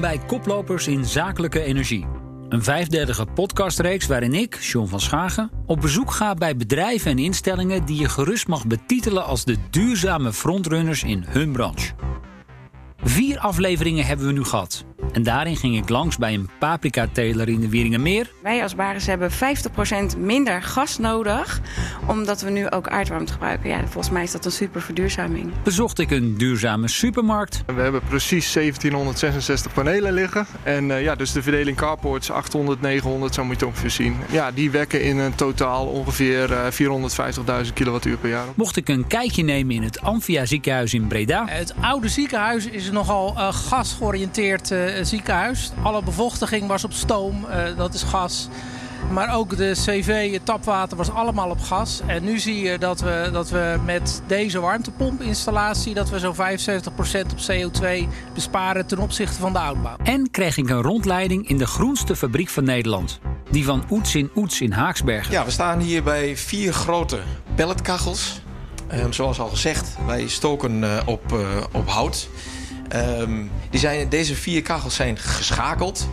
Bij Koplopers in Zakelijke Energie. Een vijfdelige podcastreeks waarin ik, John van Schagen, op bezoek ga bij bedrijven en instellingen die je gerust mag betitelen als de duurzame frontrunners in hun branche. Vier afleveringen hebben we nu gehad. En daarin ging ik langs bij een paprika-teler in de Wieringenmeer. Wij als Baris hebben 50% minder gas nodig, omdat we nu ook aardwarmte gebruiken. Ja, volgens mij is dat een super verduurzaming. Bezocht ik een duurzame supermarkt. We hebben precies 1766 panelen liggen. En uh, ja, dus de verdeling carports 800, 900, zo moet je het ongeveer zien. Ja, die wekken in een totaal ongeveer uh, 450.000 kilowattuur per jaar. Mocht ik een kijkje nemen in het Amphia ziekenhuis in Breda. Het oude ziekenhuis is nogal uh, gasgeoriënteerd ziekenhuis. Alle bevochtiging was op stoom, uh, dat is gas. Maar ook de CV, het tapwater was allemaal op gas. En nu zie je dat we, dat we met deze warmtepompinstallatie... dat we zo'n 75% op CO2 besparen ten opzichte van de oudbouw. En kreeg ik een rondleiding in de groenste fabriek van Nederland. Die van Oets in Oets in Haaksbergen. Ja, we staan hier bij vier grote pelletkachels. Um, zoals al gezegd, wij stoken uh, op, uh, op hout... Um, die zijn, deze vier kachels zijn geschakeld.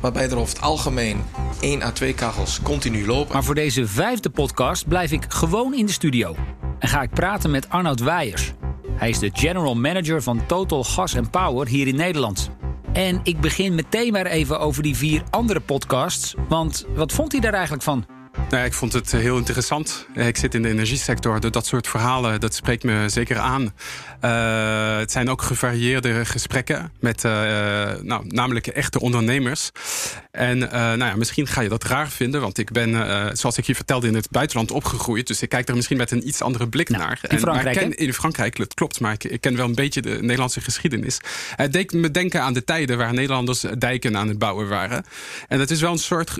Waarbij er over het algemeen één à twee kachels continu lopen. Maar voor deze vijfde podcast blijf ik gewoon in de studio. En ga ik praten met Arnoud Weijers. Hij is de general manager van Total Gas Power hier in Nederland. En ik begin meteen maar even over die vier andere podcasts. Want wat vond hij daar eigenlijk van? Nou, ik vond het heel interessant. Ik zit in de energiesector. Dat soort verhalen, dat spreekt me zeker aan. Uh, het zijn ook gevarieerde gesprekken met uh, nou, namelijk echte ondernemers. En uh, nou ja, misschien ga je dat raar vinden, want ik ben, zoals ik je vertelde, in het buitenland opgegroeid. Dus ik kijk er misschien met een iets andere blik nou, naar. In Frankrijk, en, maar ken, in Frankrijk, dat klopt, maar ik, ik, ken wel een beetje de Nederlandse geschiedenis. Het deed me denken aan de tijden waar Nederlanders dijken aan het bouwen waren. En dat is wel een soort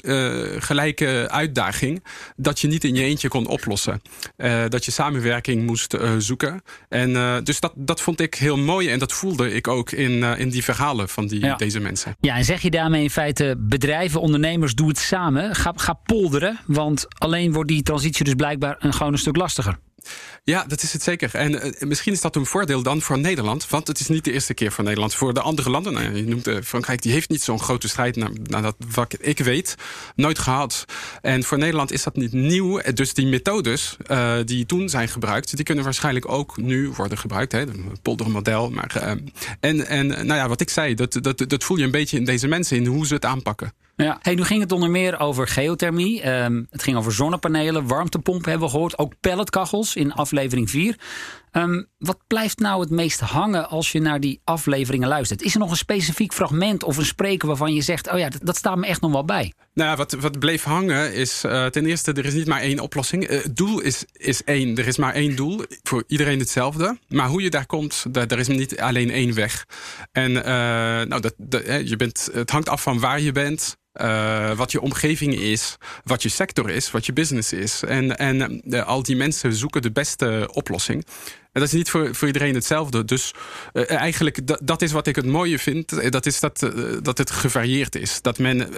gelijke uitdaging dat je niet in je eentje kon oplossen. dat je samenwerking moest zoeken. En dus dat dat, vond ik heel mooi en dat voelde ik ook in, in die verhalen van die, ja. deze mensen. Ja, en zeg je daarmee in feite bedrijven, ondernemers, doe het samen. Ga, ga polderen, want alleen wordt die transitie dus blijkbaar een, gewoon een stuk lastiger. Ja, dat is het zeker. En uh, misschien is dat een voordeel dan voor Nederland. Want het is niet de eerste keer voor Nederland. Voor de andere landen, nou, je noemt uh, Frankrijk, die heeft niet zo'n grote strijd, naar, naar dat wat ik weet, nooit gehad. En voor Nederland is dat niet nieuw. Dus die methodes die toen zijn gebruikt, die kunnen waarschijnlijk ook nu worden gebruikt. Hè, het poldermodel. Maar, en, en nou ja, wat ik zei, dat, dat, dat voel je een beetje in deze mensen, in hoe ze het aanpakken. Ja. Hey, nu ging het onder meer over geothermie. Um, het ging over zonnepanelen, warmtepompen hebben we gehoord. Ook pelletkachels in aflevering 4. Um, wat blijft nou het meest hangen als je naar die afleveringen luistert? Is er nog een specifiek fragment of een spreker waarvan je zegt... oh ja, dat, dat staat me echt nog wel bij? Nou, wat, wat bleef hangen is uh, ten eerste, er is niet maar één oplossing. Uh, het doel is, is één. Er is maar één doel. Voor iedereen hetzelfde. Maar hoe je daar komt, daar, daar is niet alleen één weg. En uh, nou, dat, dat, je bent, het hangt af van waar je bent. Uh, wat je omgeving is, wat je sector is, wat je business is. En, en uh, al die mensen zoeken de beste oplossing. En dat is niet voor, voor iedereen hetzelfde. Dus uh, eigenlijk, dat, dat is wat ik het mooie vind. Dat is dat, dat het gevarieerd is. Dat men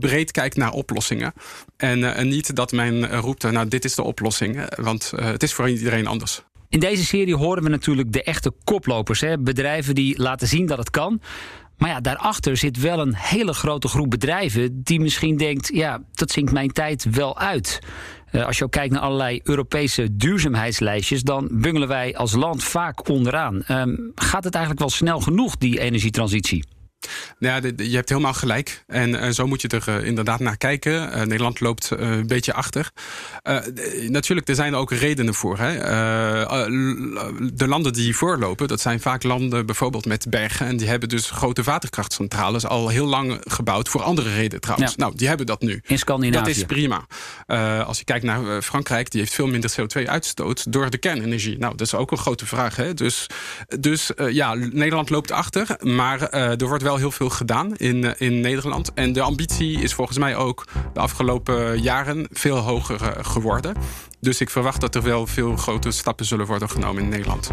breed kijkt naar oplossingen. En, en niet dat men roept, nou dit is de oplossing. Want het is voor iedereen anders. In deze serie horen we natuurlijk de echte koplopers. Hè? Bedrijven die laten zien dat het kan. Maar ja, daarachter zit wel een hele grote groep bedrijven die misschien denkt: ja, dat zinkt mijn tijd wel uit. Uh, als je ook kijkt naar allerlei Europese duurzaamheidslijstjes, dan bungelen wij als land vaak onderaan. Um, gaat het eigenlijk wel snel genoeg, die energietransitie? Nou ja, je hebt helemaal gelijk. En uh, zo moet je er uh, inderdaad naar kijken. Uh, Nederland loopt een beetje achter. natuurlijk, er zijn er ook redenen voor. Hè. de landen die voorlopen, dat zijn vaak landen bijvoorbeeld met bergen. En die hebben dus grote waterkrachtcentrales al heel lang gebouwd. Voor andere redenen trouwens. Ja. Nou, die hebben dat nu. In Scandinavië. Dat is prima. als je kijkt naar Frankrijk, die heeft veel minder CO2-uitstoot door de kernenergie. Nou, dat is ook een grote vraag. Hè. Dus, dus ja, Nederland loopt achter. Maar er wordt wel heel veel gedaan in, in Nederland. En de ambitie is volgens mij ook de afgelopen jaren veel hoger geworden. Dus ik verwacht dat er wel veel grote stappen zullen worden genomen in Nederland.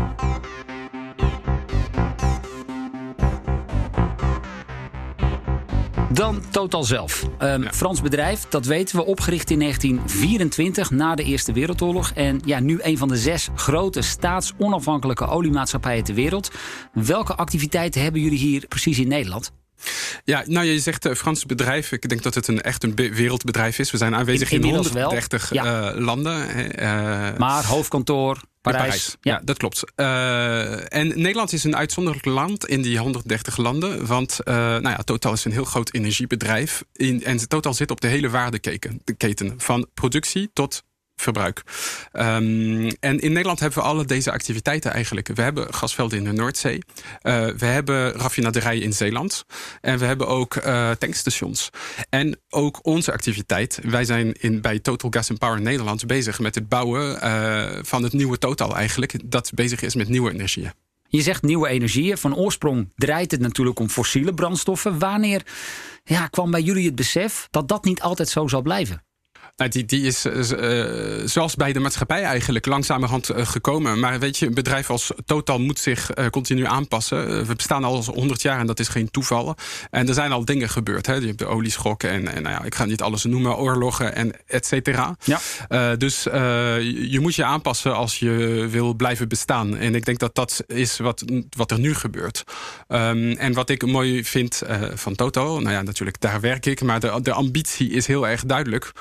Dan Total zelf. Um, ja. Frans bedrijf, dat weten we, opgericht in 1924 na de Eerste Wereldoorlog. En ja, nu een van de zes grote staatsonafhankelijke oliemaatschappijen ter wereld. Welke activiteiten hebben jullie hier precies in Nederland? Ja, nou je zegt uh, Frans bedrijf. Ik denk dat het een echt een wereldbedrijf is. We zijn aanwezig in, in 130 ja. uh, landen. Uh, maar hoofdkantoor Parijs. Parijs. Ja. ja. dat klopt. en Nederland is een uitzonderlijk land in die 130 landen. Want nou ja, Total is een heel groot energiebedrijf. In, en Total zit op de hele waardeketen. Van productie tot verbruik. Um, en in Nederland hebben we alle deze activiteiten eigenlijk. We hebben gasvelden in de Noordzee. Uh, we hebben raffinaderijen in Zeeland. En we hebben ook uh, tankstations. En ook onze activiteit. Wij zijn in, bij Total Gas Power Nederland bezig met het bouwen uh, van het nieuwe Total eigenlijk. Dat bezig is met nieuwe energieën. Je zegt nieuwe energieën. Van oorsprong draait het natuurlijk om fossiele brandstoffen. Wanneer ja, kwam bij jullie het besef dat dat niet altijd zo zal blijven? Nou, die, die is uh, zoals bij de maatschappij eigenlijk langzamerhand uh, gekomen. Maar weet je, een bedrijf als Total moet zich continu aanpassen. we bestaan al 100 jaar en dat is geen toeval. En er zijn al dingen gebeurd. Hè. Je hebt de olieschokken en, en nou ja, ik ga niet alles noemen, oorlogen en et cetera. Ja. dus je moet je aanpassen als je wil blijven bestaan. En ik denk dat dat is wat, wat er nu gebeurt. Um, en wat ik mooi vind van Total, nou ja, natuurlijk daar werk ik. Maar de, de ambitie is heel erg duidelijk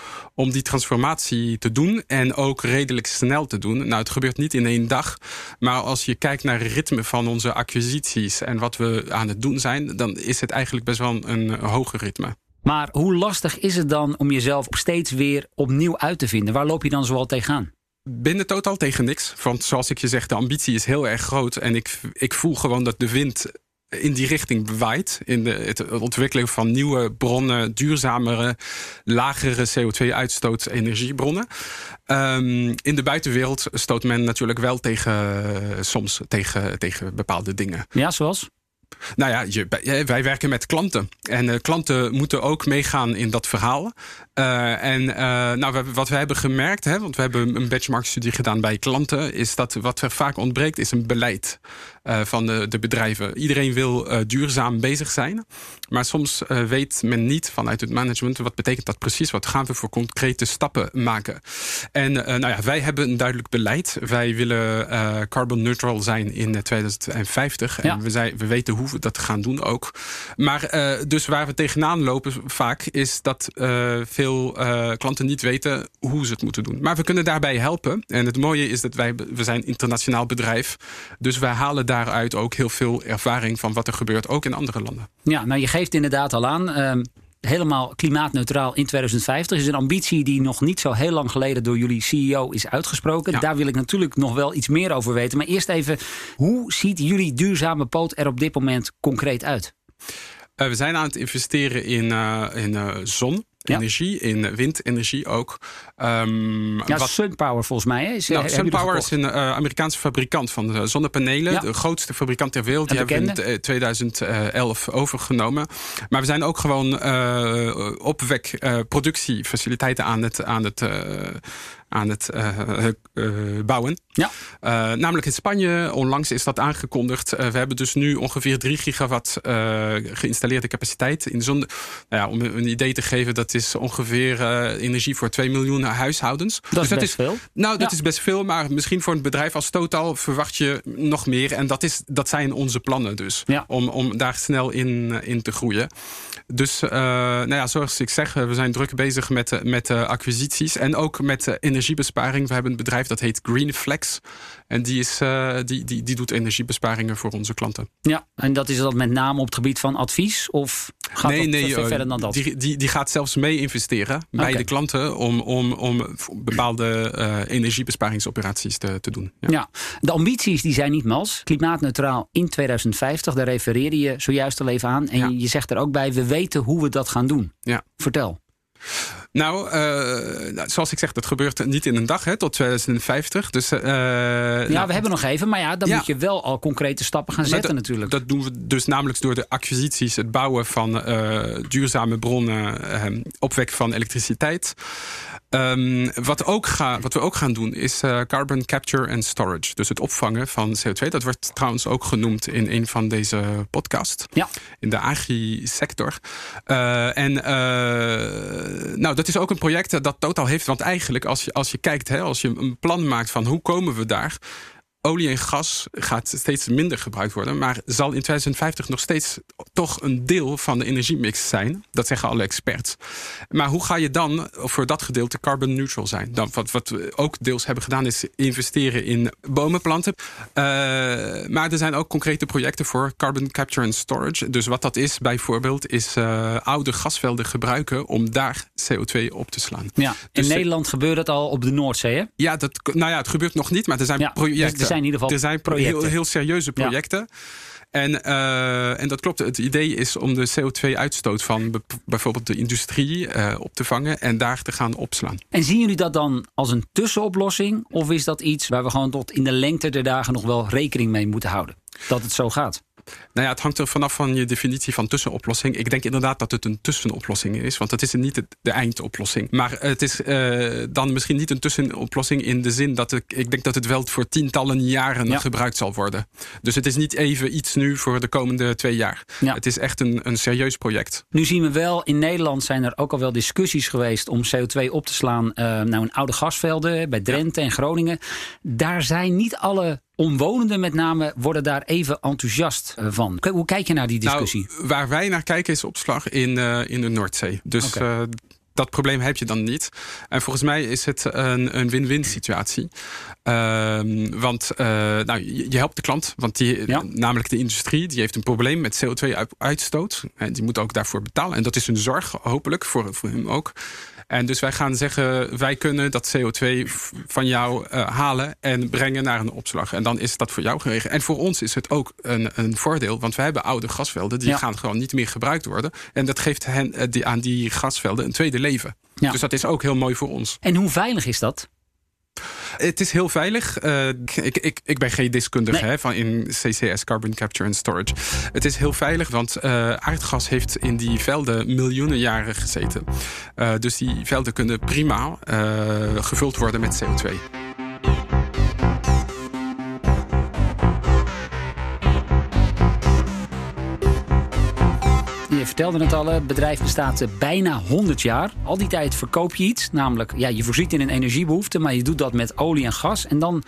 om die transformatie te doen en ook redelijk snel te doen. Nou, het gebeurt niet in één dag, maar als je kijkt naar het ritme van onze acquisities en wat we aan het doen zijn, dan is het eigenlijk best wel een hoger ritme. Maar hoe lastig is het dan om jezelf steeds weer opnieuw uit te vinden? Waar loop je dan zoal tegenaan? Binnen totaal tegen niks. Want zoals ik je zeg, de ambitie is heel erg groot. En ik, ik voel gewoon dat de wind in die richting bewaait. In de, het ontwikkelen van nieuwe bronnen, duurzamere, lagere CO2-uitstoot energiebronnen. Um, in de buitenwereld stoot men natuurlijk wel tegen, soms tegen, tegen bepaalde dingen. Ja, zoals? Nou ja, je, wij werken met klanten. En uh, klanten moeten ook meegaan in dat verhaal. Uh, en uh, nou, wat we hebben gemerkt, hè, want we hebben een benchmark-studie gedaan bij klanten, is dat wat er vaak ontbreekt, is een beleid van de, de, bedrijven. Iedereen wil duurzaam bezig zijn. Maar soms weet men niet vanuit het management wat betekent dat precies. Wat gaan we voor concrete stappen maken? En nou ja, wij hebben een duidelijk beleid. Wij willen carbon neutral zijn in 2050. Ja. En we, zijn, we weten hoe we dat gaan doen ook. Maar uh, dus waar we tegenaan lopen vaak is dat uh, veel uh, klanten niet weten hoe ze het moeten doen. Maar we kunnen daarbij helpen. En het mooie is dat wij, we zijn een internationaal bedrijf. Dus wij halen daaruit ook heel veel ervaring van wat er gebeurt, ook in andere landen. Ja, nou je geeft inderdaad al aan. Ehm, helemaal klimaatneutraal in 2050 is een ambitie die nog niet zo heel lang geleden door jullie CEO is uitgesproken. Daar wil ik natuurlijk nog wel iets meer over weten. Maar eerst even, hoe ziet jullie duurzame poot er op dit moment concreet uit? Uh, we zijn aan het investeren in, uh, in uh, zon energie, in windenergie ook. Um, ja, wat... SunPower volgens mij. Is, nou, SunPower is een uh, Amerikaanse fabrikant van uh, zonnepanelen. De grootste fabrikant ter wereld. Die hebben we in 2011 overgenomen. Maar we zijn ook gewoon uh, opwek productiefaciliteiten aan het, aan het aan het uh, uh, bouwen. Ja. Uh, namelijk in Spanje, onlangs is dat aangekondigd. we hebben dus nu ongeveer 3 gigawatt geïnstalleerde capaciteit in zon. Nou ja, om een idee te geven, dat is ongeveer energie voor 2 miljoen huishoudens. Dat dus is best veel. Nou, dat is best veel, maar misschien voor een bedrijf als Total verwacht je nog meer. En dat, is, dat zijn onze plannen dus, ja. om, om daar snel in, in te groeien. Dus nou ja, zoals ik zeg, we zijn druk bezig met, met acquisities en ook met energie energiebesparing. We hebben een bedrijf dat heet Greenflex. En die, is, uh, die, die, die doet energiebesparingen voor onze klanten. Ja, en dat is dat met name op het gebied van advies? Of gaat nee, nee, veel uh, verder dan dat? Die, die, die gaat zelfs mee investeren bij de klanten... om, om, om bepaalde uh, energiebesparingsoperaties te, te doen. Ja. ja. de ambities die zijn niet mals. Klimaatneutraal in 2050, daar refereerde je zojuist al even aan. En ja. je zegt er ook bij, we weten hoe we dat gaan doen. Ja. Vertel. Nou, uh, zoals ik zeg, dat gebeurt niet in een dag, hè, tot 2050. Dus, uh, ja, nou, we hebben nog even, maar ja, dan ja. moet je wel al concrete stappen gaan zetten natuurlijk. Dat doen we dus namelijk door de acquisities, het bouwen van uh, duurzame bronnen, opwek van elektriciteit. Um, wat, ook ga, wat we ook gaan doen is carbon capture and storage. Dus het opvangen van CO2. Dat wordt trouwens ook genoemd in een van deze podcasts. Ja. In de agri-sector. En nou, dat is ook een project dat Total heeft. Want eigenlijk, als je, als je kijkt, hè, als je een plan maakt van hoe komen we daar olie en gas gaat steeds minder gebruikt worden, maar zal in 2050 nog steeds toch een deel van de energiemix zijn. Dat zeggen alle experts. Maar hoe ga je dan voor dat gedeelte carbon neutral zijn? Dan, wat, wat we ook deels hebben gedaan is investeren in bomenplanten. Uh, maar er zijn ook concrete projecten voor carbon capture and storage. Dus wat dat is bijvoorbeeld, is uh, oude gasvelden gebruiken om daar CO2 op te slaan. Ja, in dus Nederland gebeurt dat al op de Noordzee, hè? Ja, dat, nou ja, het gebeurt nog niet, maar er zijn ja, projecten. er zijn in ieder geval er zijn. Heel, heel serieuze projecten. Ja. En, uh, en dat klopt. Het idee is om de CO2-uitstoot van bijvoorbeeld de industrie uh, op te vangen en daar te gaan opslaan. En zien jullie dat dan als een tussenoplossing? Of is dat iets waar we gewoon tot in de lengte der dagen nog wel rekening mee moeten houden? Dat het zo gaat? Nou ja, het hangt er vanaf van je definitie van tussenoplossing. Ik denk inderdaad dat het een tussenoplossing is. Want het is niet de eindoplossing. Maar het is uh, dan misschien niet een tussenoplossing in de zin dat ik, ik denk dat het wel voor tientallen jaren ja. gebruikt zal worden. Dus het is niet even iets nu voor de komende twee jaar. Ja. Het is echt een, een serieus project. Nu zien we wel, in Nederland zijn er ook al wel discussies geweest om CO2 op te slaan uh, nou in oude gasvelden bij Drenthe en Groningen. Daar zijn niet alle omwonenden met name worden daar even enthousiast van. Hoe kijk je naar die discussie? Nou, waar wij naar kijken is opslag in, uh, in de Noordzee. Dus okay. uh, dat probleem heb je dan niet. En volgens mij is het een, een win-win situatie. Uh, want uh, nou, je, je, helpt de klant, want die, ja. namelijk de industrie, die heeft een probleem met CO2-uitstoot. En die moet ook daarvoor betalen. En dat is een zorg, hopelijk, voor, voor hem ook. En dus wij gaan zeggen, wij kunnen dat CO2 van jou uh, halen en brengen naar een opslag. En dan is dat voor jou geregeld. En voor ons is het ook een, een voordeel, want wij hebben oude gasvelden. Die ja. gaan gewoon niet meer gebruikt worden. En dat geeft hen, uh, die, aan die gasvelden een tweede leven. Ja. Dus dat is ook heel mooi voor ons. En hoe veilig is dat? Het is heel veilig. Uh, ik, ik, ik ben geen deskundige nee. hè, van in CCS, Carbon Capture and Storage. Het is heel veilig, want uh, aardgas heeft in die velden miljoenen jaren gezeten. Uh, dus die velden kunnen prima gevuld worden met CO2. Je vertelde het al, het bedrijf bestaat bijna 100 jaar. Al die tijd verkoop je iets, namelijk ja, je voorziet in een energiebehoefte, maar je doet dat met olie en gas. En dan,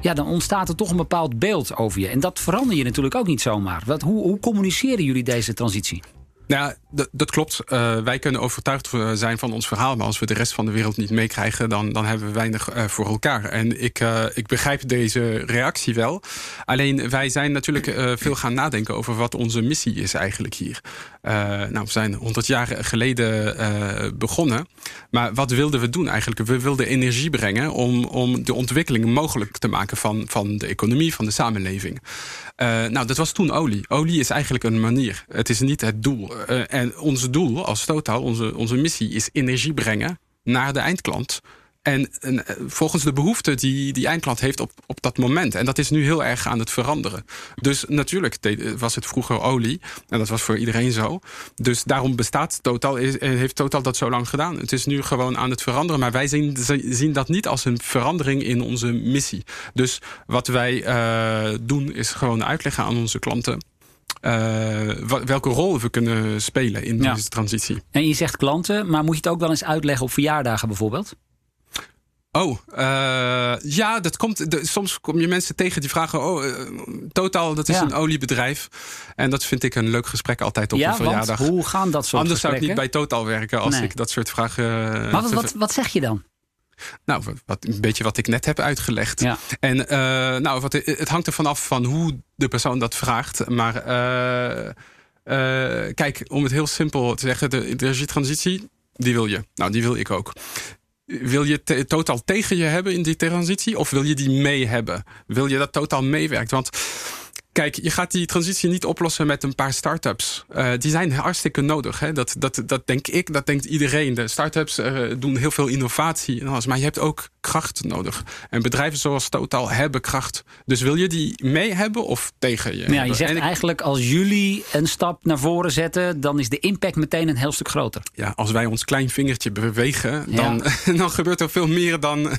ja, dan ontstaat er toch een bepaald beeld over je. En dat verander je natuurlijk ook niet zomaar. Wat, hoe, hoe communiceren jullie deze transitie? Nou, dat, klopt. Uh, wij kunnen overtuigd zijn van ons verhaal. Maar als we de rest van de wereld niet meekrijgen, dan, dan hebben we weinig uh, voor elkaar. En ik, ik begrijp deze reactie wel. Alleen wij zijn natuurlijk veel gaan nadenken over wat onze missie is eigenlijk hier. nou, we zijn 100 jaar geleden begonnen. Maar wat wilden we doen eigenlijk? We wilden energie brengen om, om de ontwikkeling mogelijk te maken van, van de economie, van de samenleving. nou, dat was toen olie. Olie is eigenlijk een manier. Het is niet het doel. Uh, en ons doel als Total, onze, onze missie, is energie brengen naar de eindklant. En, en volgens de behoeften die die eindklant heeft op, op dat moment. En dat is nu heel erg aan het veranderen. Dus natuurlijk was het vroeger olie. En dat was voor iedereen zo. Dus daarom bestaat Total, heeft Total dat zo lang gedaan. Het is nu gewoon aan het veranderen. Maar wij zien, zien dat niet als een verandering in onze missie. Dus wat wij uh, doen is gewoon uitleggen aan onze klanten welke rol we kunnen spelen in ja. deze transitie. En je zegt klanten, maar moet je het ook wel eens uitleggen op verjaardagen bijvoorbeeld? Oh, uh, ja, dat komt. De, soms kom je mensen tegen die vragen: Oh, uh, Totaal, dat is ja. een oliebedrijf. En dat vind ik een leuk gesprek altijd op ja, een verjaardag. Want, hoe gaan dat soort Anders gesprekken? zou ik niet bij Totaal werken als nee. ik dat soort vragen. Maar wat, wat, wat zeg je dan? Nou, wat, een beetje wat ik net heb uitgelegd. Ja. En uh, nou, wat, het hangt er vanaf van hoe de persoon dat vraagt. Maar uh, uh, kijk, om het heel simpel te zeggen, de energietransitie, die wil je. Nou, die wil ik ook. Wil je te, totaal tegen je hebben in die transitie? Of wil je die mee hebben? Wil je dat totaal meewerkt? Want Kijk, je gaat die transitie niet oplossen met een paar start-ups. Uh, die zijn hartstikke nodig. Hè? Dat, dat, dat denk ik, dat denkt iedereen. De start-ups uh, doen heel veel innovatie en alles. Maar je hebt ook kracht nodig. En bedrijven zoals Total hebben kracht. Dus wil je die mee hebben of tegen je? Ja, je zegt ik, eigenlijk als jullie een stap naar voren zetten... dan is de impact meteen een heel stuk groter. Ja, als wij ons klein vingertje bewegen... dan, dan gebeurt er veel meer dan...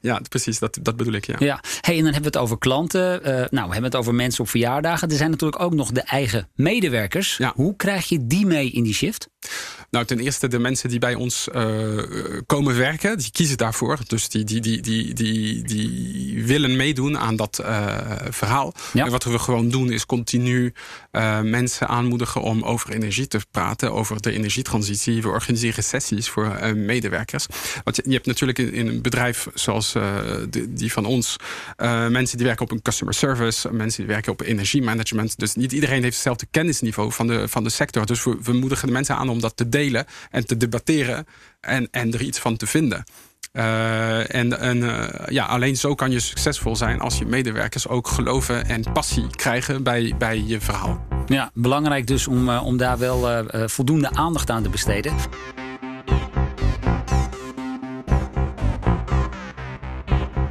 Ja, precies, dat, dat bedoel ik, ja. ja. Hey, en dan hebben we het over klanten. Uh, nou, we hebben het over mensen op verjaardagen. Er zijn natuurlijk ook nog de eigen medewerkers. Ja. Hoe krijg je die mee in die shift? Nou, ten eerste de mensen die bij ons komen werken, die kiezen daarvoor. Dus die, die, die, die, die, die willen meedoen aan dat verhaal. En wat we gewoon doen is continu mensen aanmoedigen om over energie te praten, over de energietransitie. We organiseren sessies voor medewerkers. Want je, hebt natuurlijk in, een bedrijf zoals die van ons mensen die werken op een customer service, mensen die werken op energiemanagement. Dus niet iedereen heeft hetzelfde kennisniveau van de, van de sector. Dus we, we moedigen de mensen aan om dat te delen en te debatteren en, en er iets van te vinden. Uh, en en uh, ja, alleen zo kan je succesvol zijn als je medewerkers ook geloven en passie krijgen bij, bij je verhaal. Ja, belangrijk dus om, uh, om daar wel voldoende aandacht aan te besteden.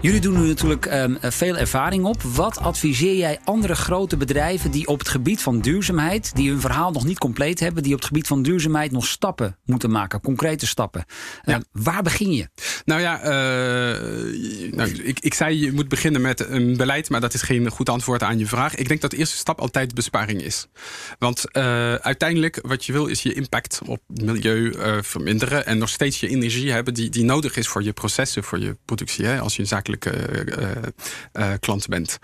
Jullie doen nu natuurlijk um, veel ervaring op. Wat adviseer jij andere grote bedrijven die op het gebied van duurzaamheid, die hun verhaal nog niet compleet hebben, die op het gebied van duurzaamheid nog stappen moeten maken, concrete stappen? Uh, Waar begin je? Nou ja, uh, nou, ik, ik zei je moet beginnen met een beleid, maar dat is geen goed antwoord aan je vraag. Ik denk dat de eerste stap altijd besparing is. Want uh, uiteindelijk wat je wil is je impact op het milieu verminderen en nog steeds je energie hebben die, die nodig is voor je processen, voor je productie. Hè, als je een zakelijke uh, klant bent.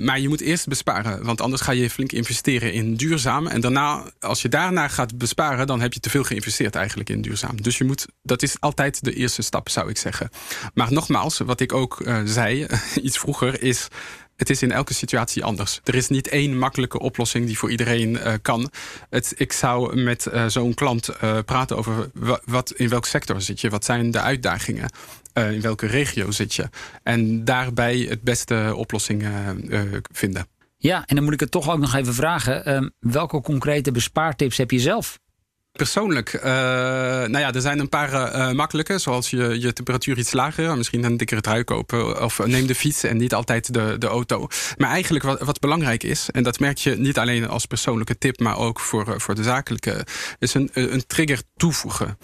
maar je moet eerst besparen, want anders ga je flink investeren in duurzaam. En daarna, als je daarna gaat besparen, dan heb je te veel geïnvesteerd eigenlijk in duurzaam. Dus je moet, dat is altijd de eerste stap, zou ik zeggen. Maar nogmaals, wat ik ook zei iets vroeger, is het is in elke situatie anders. Er is niet één makkelijke oplossing die voor iedereen kan. Het, ik zou met zo'n klant praten over wat, in welk sector zit je? Wat zijn de uitdagingen? In welke regio zit je? En daarbij het beste oplossing vinden. Ja, en dan moet ik het toch ook nog even vragen. Ehm, welke concrete bespaartips heb je zelf? Persoonlijk, uh, nou ja, er zijn een paar uh, makkelijke, zoals je, je temperatuur iets lager, misschien een dikkere trui kopen of neem de fiets en niet altijd de, de auto. Maar eigenlijk wat, wat belangrijk is, en dat merk je niet alleen als persoonlijke tip, maar ook voor, voor de zakelijke, is een, een trigger toevoegen.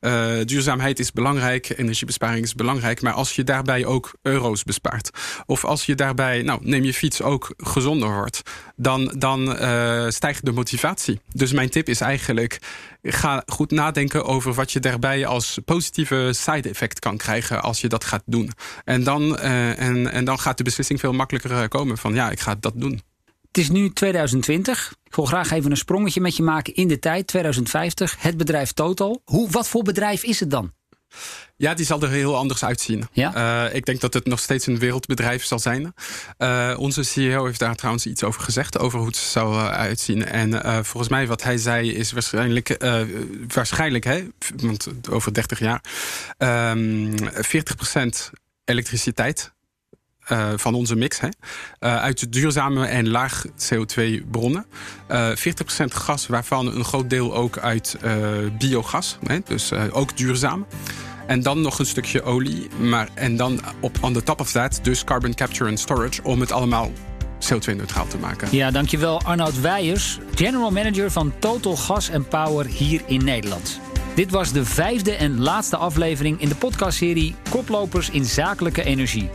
Uh, duurzaamheid is belangrijk, energiebesparing is belangrijk. Maar als je daarbij ook euro's bespaart. Of als je daarbij, nou, neem je fiets ook gezonder wordt. Dan, dan uh, stijgt de motivatie. Dus mijn tip is eigenlijk. Ga goed nadenken over wat je daarbij als positieve side effect kan krijgen als je dat gaat doen. En dan, uh, en, en dan gaat de beslissing veel makkelijker komen van ja, ik ga dat doen. Het is nu 2020. Ik wil graag even een sprongetje met je maken in de tijd, 2050. Het bedrijf Total. Hoe, wat voor bedrijf is het dan? Ja, die zal er heel anders uitzien. Ja? Uh, ik denk dat het nog steeds een wereldbedrijf zal zijn. Uh, onze CEO heeft daar trouwens iets over gezegd, over hoe het zou uh, uitzien. En volgens mij wat hij zei is waarschijnlijk, waarschijnlijk hè, want over 30 jaar, um, ehm, 40% elektriciteit uh, van onze mix. Hè, uh, uit duurzame en laag CO2 bronnen. Uh, 40% gas, waarvan een groot deel ook uit biogas. Hè, dus ook duurzaam. En dan nog een stukje olie. Maar, en dan op on the top of that, dus carbon capture and storage. Om het allemaal CO2-neutraal te maken. Ja, dankjewel Arnoud Weijers, general manager van Total Gas and Power hier in Nederland. Dit was de vijfde en laatste aflevering in de podcastserie Koplopers in zakelijke energie.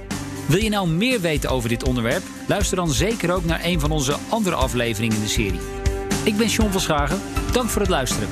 Wil je nou meer weten over dit onderwerp? Luister dan zeker ook naar een van onze andere afleveringen in de serie. Ik ben Sean van Schagen. Dank voor het luisteren.